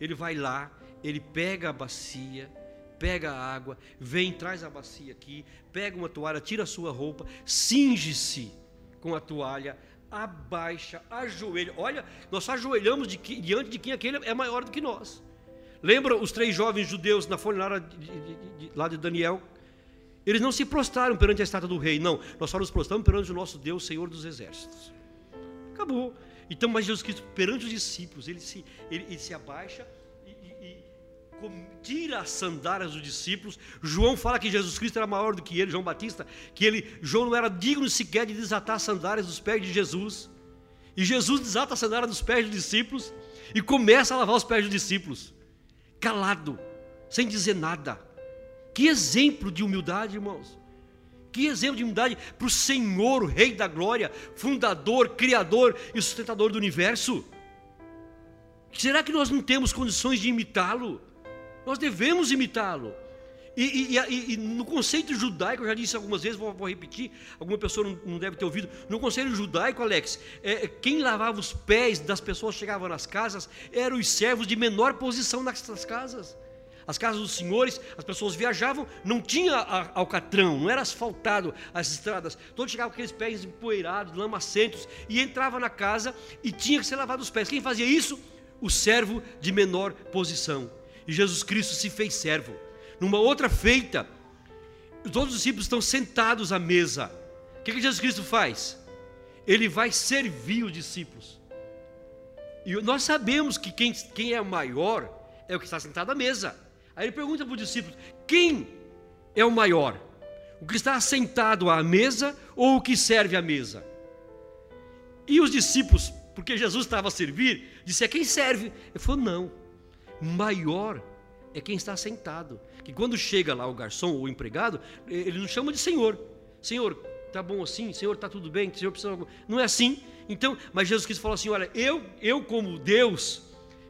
Ele vai lá, ele pega a bacia, pega a água, vem, traz a bacia aqui, pega uma toalha, tira a sua roupa, cinge-se com a toalha, abaixa, ajoelha. Olha, nós ajoelhamos de que, diante de quem aquele é maior do que nós. Lembra os três jovens judeus na fornalha de, de, de, lá de Daniel? Eles não se prostraram perante a estátua do rei, não. Nós só nos prostramos perante o nosso Deus, Senhor dos exércitos. Acabou. Então, mas Jesus Cristo, perante os discípulos, ele se, ele, ele se abaixa tira as sandálias dos discípulos. João fala que Jesus Cristo era maior do que ele, João Batista, que ele, João não era digno sequer de desatar as sandálias dos pés de Jesus. E Jesus desata a sandália dos pés dos discípulos e começa a lavar os pés dos discípulos, calado, sem dizer nada. Que exemplo de humildade, irmãos. Que exemplo de humildade para o Senhor, o Rei da Glória, fundador, criador e sustentador do universo. Será que nós não temos condições de imitá-lo? Nós devemos imitá-lo. E, e, e, no conceito judaico, eu já disse algumas vezes, vou, vou repetir, alguma pessoa não, não, deve ter ouvido. No conceito judaico, Alex, é, quem lavava os pés das pessoas que chegavam nas casas eram os servos de menor posição nessas casas. As casas dos senhores, as pessoas viajavam, não tinha alcatrão, não era asfaltado as estradas. Todos chegavam com aqueles pés empoeirados, lamacentos, e entrava na casa e tinha que ser lavado os pés. Quem fazia isso? O servo de menor posição. E Jesus Cristo se fez servo. Numa outra feita, todos os discípulos estão sentados à mesa. O que, que Jesus Cristo faz? Ele vai servir os discípulos. E nós sabemos que quem, quem é o maior é o que está sentado à mesa. Aí ele pergunta para os discípulos: quem é o maior? O que está sentado à mesa ou o que serve à mesa? E os discípulos, porque Jesus estava a servir, disse: é quem serve. Ele falou: não maior é quem está sentado. Que quando chega lá o garçom ou o empregado, ele não chama de senhor. Senhor, tá bom assim? Senhor, tá tudo bem? Senhor precisa Não é assim. Então, mas Jesus Cristo falou assim: olha, eu, eu como Deus,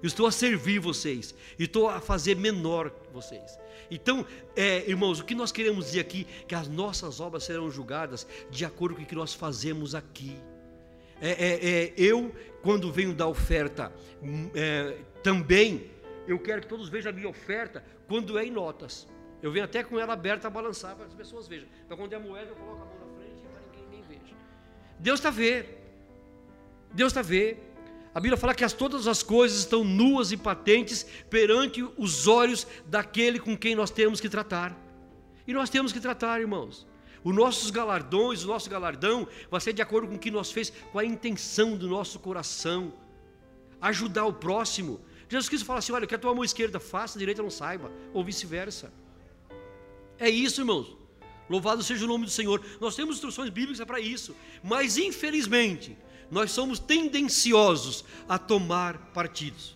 estou a servir vocês, e estou a fazer menor vocês. Então, é, irmãos, o que nós queremos dizer aqui que as nossas obras serão julgadas de acordo com o que nós fazemos aqui. É, é, é eu, quando venho da oferta, hum, é, também eu quero que todos vejam a minha oferta quando é em notas. Eu venho até com ela aberta a balançar para as pessoas vejam. Para quando é moeda, eu coloco a mão na frente para ninguém nem veja. Deus está vendo. Deus está vendo. A Bíblia fala que as, todas as coisas estão nuas e patentes perante os olhos daquele com quem nós temos que tratar. E nós temos que tratar, irmãos. Os nossos galardões, o nosso galardão vai ser de acordo com o que nós fez, com a intenção do nosso coração. Ajudar o próximo, Jesus Cristo fala assim: olha, que a tua mão esquerda faça, a direita não saiba, ou vice-versa. É isso, irmãos. Louvado seja o nome do Senhor. Nós temos instruções bíblicas para isso, mas infelizmente nós somos tendenciosos a tomar partidos,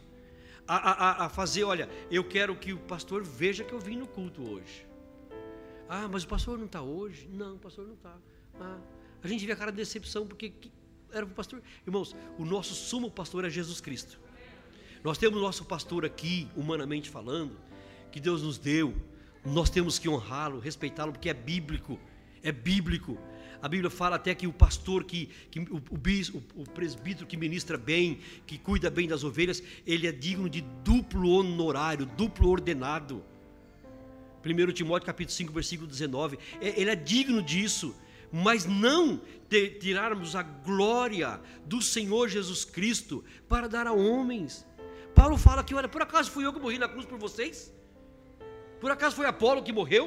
a, a, a fazer, olha, eu quero que o pastor veja que eu vim no culto hoje. Ah, mas o pastor não está hoje? Não, o pastor não está. Ah, a gente vê a cara de decepção porque era o pastor. Irmãos, o nosso sumo pastor é Jesus Cristo. Nós temos nosso pastor aqui, humanamente falando, que Deus nos deu. Nós temos que honrá-lo, respeitá-lo, porque é bíblico. É bíblico. A Bíblia fala até que o pastor, que, que o, o, o, presbítero que ministra bem, que cuida bem das ovelhas, ele é digno de duplo honorário, duplo ordenado. 1 Timóteo capítulo 5, versículo 19. É, ele é digno disso, mas não tirarmos a glória do Senhor Jesus Cristo para dar a homens. Paulo fala que, olha, por acaso fui eu que morri na cruz por vocês? Por acaso foi Apolo que morreu?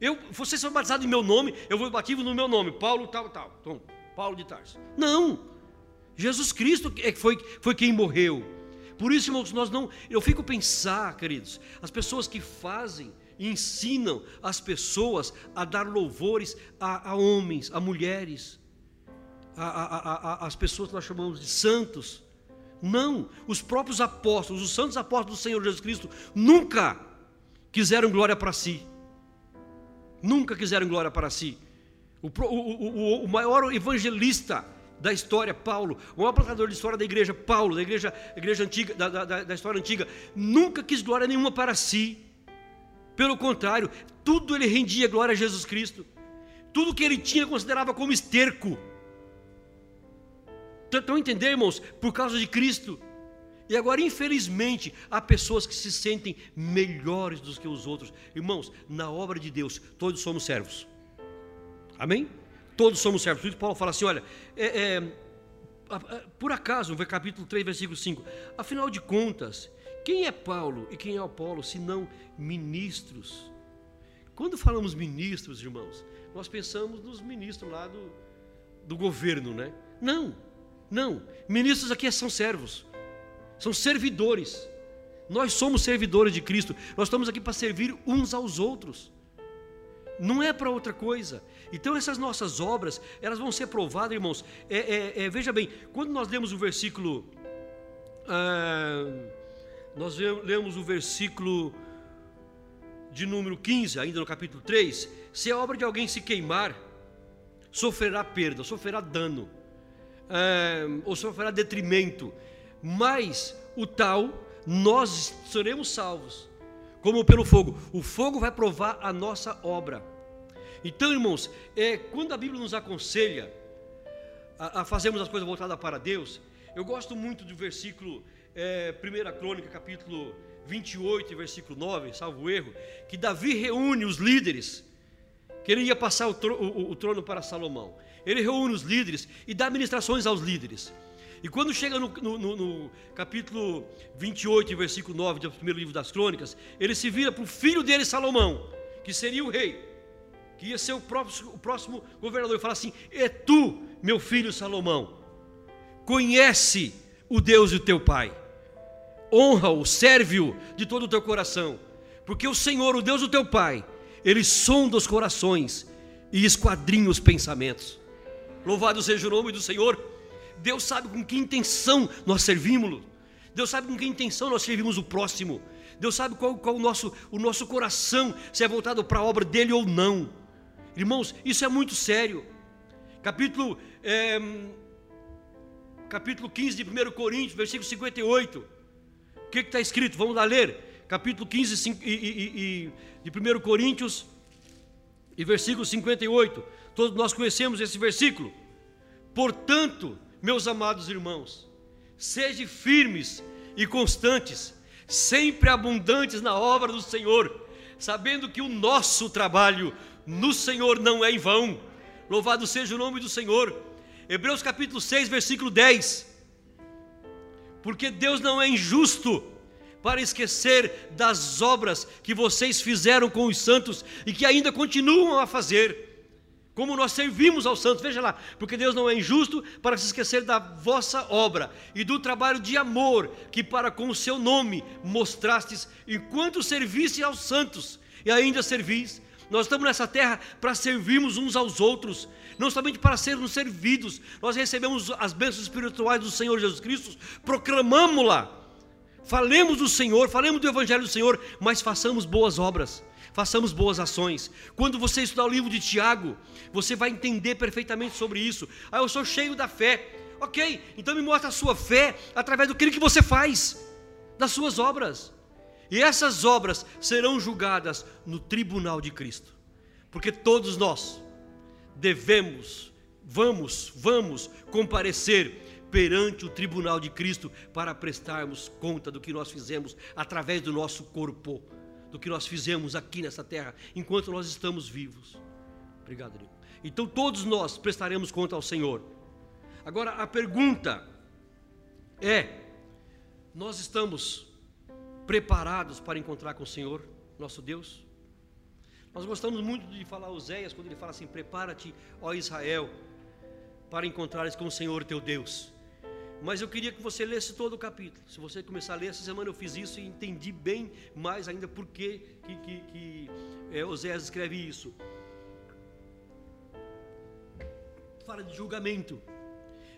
Eu, vocês são batizados em meu nome, eu vou batizo no meu nome, Paulo tal, tal. Então, Paulo de Tarso. Não. Jesus Cristo é foi, foi quem morreu. Por isso, irmãos, nós não. Eu fico pensar, queridos, as pessoas que fazem ensinam as pessoas a dar louvores a, a homens, a mulheres, a, a, as pessoas que nós chamamos de santos. Não, os próprios apóstolos, os santos apóstolos do Senhor Jesus Cristo, nunca quiseram glória para si. Nunca quiseram glória para si. O, o, o, o maior evangelista da história, Paulo, o maior plantador de história da igreja, Paulo, da igreja, igreja antiga, da, da, da história antiga, nunca quis glória nenhuma para si. Pelo contrário, tudo ele rendia glória a Jesus Cristo. Tudo que ele tinha considerava como esterco. Estão entendendo, irmãos? Por causa de Cristo. E agora, infelizmente, há pessoas que se sentem melhores do que os outros. Irmãos, na obra de Deus, todos somos servos. Amém? Todos somos servos. Por isso, Paulo fala assim: olha, é, é, por acaso, no capítulo 3, versículo 5, afinal de contas, quem é Paulo e quem é Apolo, se não ministros? Quando falamos ministros, irmãos, nós pensamos nos ministros lá do, do governo, né? Não, não. Ministros aqui são servos são servidores. Nós somos servidores de Cristo. Nós estamos aqui para servir uns aos outros. Não é para outra coisa. Então essas nossas obras, elas vão ser provadas, irmãos. É, é, é, veja bem, quando nós lemos o versículo, ah, nós lemos o versículo de número 15, ainda no capítulo 3, se a obra de alguém se queimar, sofrerá perda, sofrerá dano, ah, ou sofrerá detrimento mas o tal nós seremos salvos, como pelo fogo. O fogo vai provar a nossa obra. Então, irmãos, é, quando a Bíblia nos aconselha a, a fazermos as coisas voltadas para Deus, eu gosto muito do versículo, é, 1 Crônica, capítulo 28, versículo 9, salvo erro, que Davi reúne os líderes, que ele ia passar o, o, o trono para Salomão. Ele reúne os líderes e dá ministrações aos líderes. E quando chega no, no, no, capítulo 28, versículo 9 do primeiro livro das crônicas, ele se vira para o filho dele, Salomão, que seria o rei, que ia ser o, próprio, o próximo governador, e fala assim: É tu, meu filho Salomão, conhece o Deus do teu pai, honra-o, serve-o de todo o teu coração, porque o Senhor, o Deus do teu pai, ele sonda os corações e esquadrinha os pensamentos. Louvado seja o nome do Senhor. Deus sabe com que intenção nós servimos-lo. Deus sabe com que intenção nós servimos o próximo. Deus sabe qual, qual o, nosso, o nosso coração, se é voltado para a obra dele ou não. Irmãos, isso é muito sério. Capítulo, é, capítulo 15 de 1 Coríntios, versículo 58. O que está escrito? Vamos lá ler. Capítulo 15 e, e, e, de 1 Coríntios, e versículo 58. Todos nós conhecemos esse versículo. Portanto, meus amados irmãos, sejam firmes e constantes, sempre abundantes na obra do Senhor, sabendo que o nosso trabalho no Senhor não é em vão. Louvado seja o nome do Senhor. Hebreus capítulo 6, versículo 10. Porque Deus não é injusto para esquecer das obras que vocês fizeram com os santos e que ainda continuam a fazer como nós servimos aos santos, veja lá, porque Deus não é injusto para se esquecer da vossa obra e do trabalho de amor que para com o seu nome mostrastes enquanto servisse aos santos e ainda servis. Nós estamos nessa terra para servirmos uns aos outros, não somente para sermos servidos. Nós recebemos as bênçãos espirituais do Senhor Jesus Cristo, proclamamos-la. Falemos do Senhor, falemos do Evangelho do Senhor, mas façamos boas obras, façamos boas ações. Quando você estudar o livro de Tiago, você vai entender perfeitamente sobre isso. Ah, eu sou cheio da fé. Ok, então me mostra a sua fé através do que você faz, das suas obras. E essas obras serão julgadas no tribunal de Cristo. Porque todos nós devemos, vamos, vamos comparecer perante o tribunal de Cristo para prestarmos conta do que nós fizemos através do nosso corpo, do que nós fizemos aqui nessa terra, enquanto nós estamos vivos. Obrigado, Nil. Então todos nós prestaremos conta ao Senhor. Agora a pergunta é: nós estamos preparados para encontrar com o Senhor, nosso Deus? Nós gostamos muito de falar Oséias quando ele fala assim: Prepara-te, ó Israel, para encontrares com o Senhor teu Deus. Mas eu queria que você lesse todo o capítulo. Se você começar a ler essa semana, eu fiz isso e entendi bem mais ainda por que, que, que, que é, escreve isso. Fala de julgamento.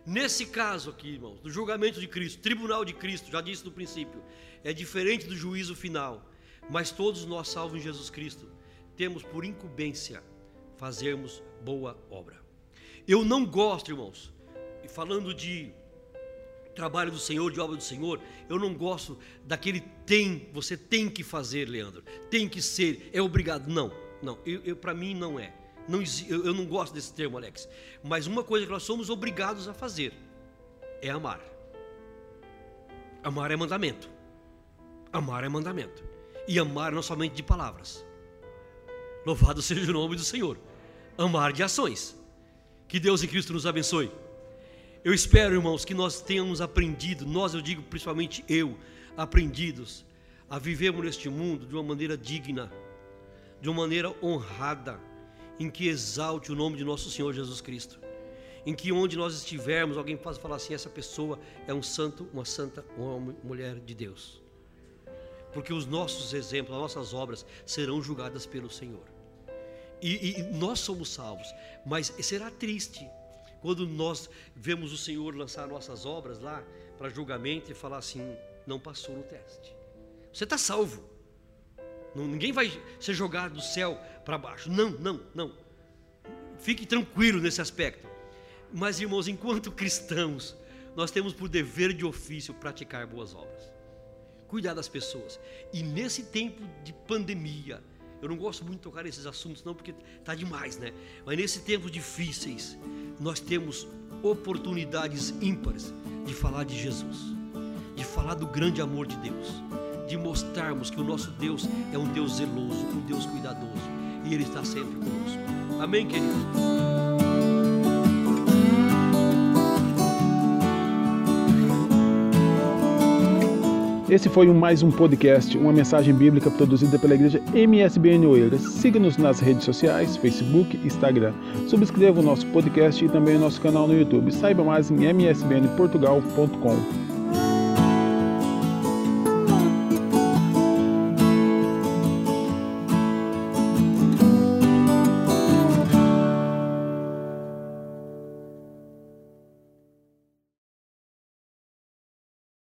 Nesse caso aqui, irmãos, do julgamento de Cristo, tribunal de Cristo, já disse no princípio, é diferente do juízo final, mas todos nós, salvos em Jesus Cristo, temos por incumbência fazermos boa obra. Eu não gosto, irmãos, falando de trabalho do Senhor, de obra do Senhor, eu não gosto daquele tem, você tem que fazer, Leandro, tem que ser, é obrigado. Não, não, eu, eu para mim não é. Não, eu, eu não gosto desse termo, Alex. Mas uma coisa que nós somos obrigados a fazer é amar. Amar é mandamento. Amar é mandamento. E amar não somente de palavras. Louvado [laughs] seja o nome do Senhor. Amar de ações. Que Deus em Cristo nos abençoe. Eu espero, irmãos, que nós tenhamos aprendido, nós, eu digo principalmente eu, aprendidos a vivermos neste mundo de uma maneira digna, de uma maneira honrada em que exalte o nome de nosso Senhor Jesus Cristo. Em que onde nós estivermos, alguém possa falar assim: essa pessoa é um santo, uma santa, uma mulher de Deus. Porque os nossos exemplos, as nossas obras serão julgadas pelo Senhor. E, e nós somos salvos, mas será triste quando nós vemos o Senhor lançar nossas obras lá para julgamento e falar assim: não passou no teste. Você está salvo. Ninguém vai ser jogado do céu para baixo. Não, não, não. Fique tranquilo nesse aspecto. Mas, irmãos, enquanto cristãos, nós temos por dever de ofício praticar boas obras, cuidar das pessoas. E nesse tempo de pandemia, eu não gosto muito de tocar nesses assuntos, não, porque está demais, né? Mas nesse tempo difíceis, nós temos oportunidades ímpares de falar de Jesus, de falar do grande amor de Deus de mostrarmos que o nosso Deus é um Deus zeloso, um Deus cuidadoso e Ele está sempre conosco. Amém, querido? Esse foi mais um podcast, uma mensagem bíblica produzida pela igreja MSBN Oeiras. Siga-nos nas redes sociais, Facebook Instagram. Subscreva o nosso podcast e também o nosso canal no YouTube. Saiba mais em msbnportugal.com.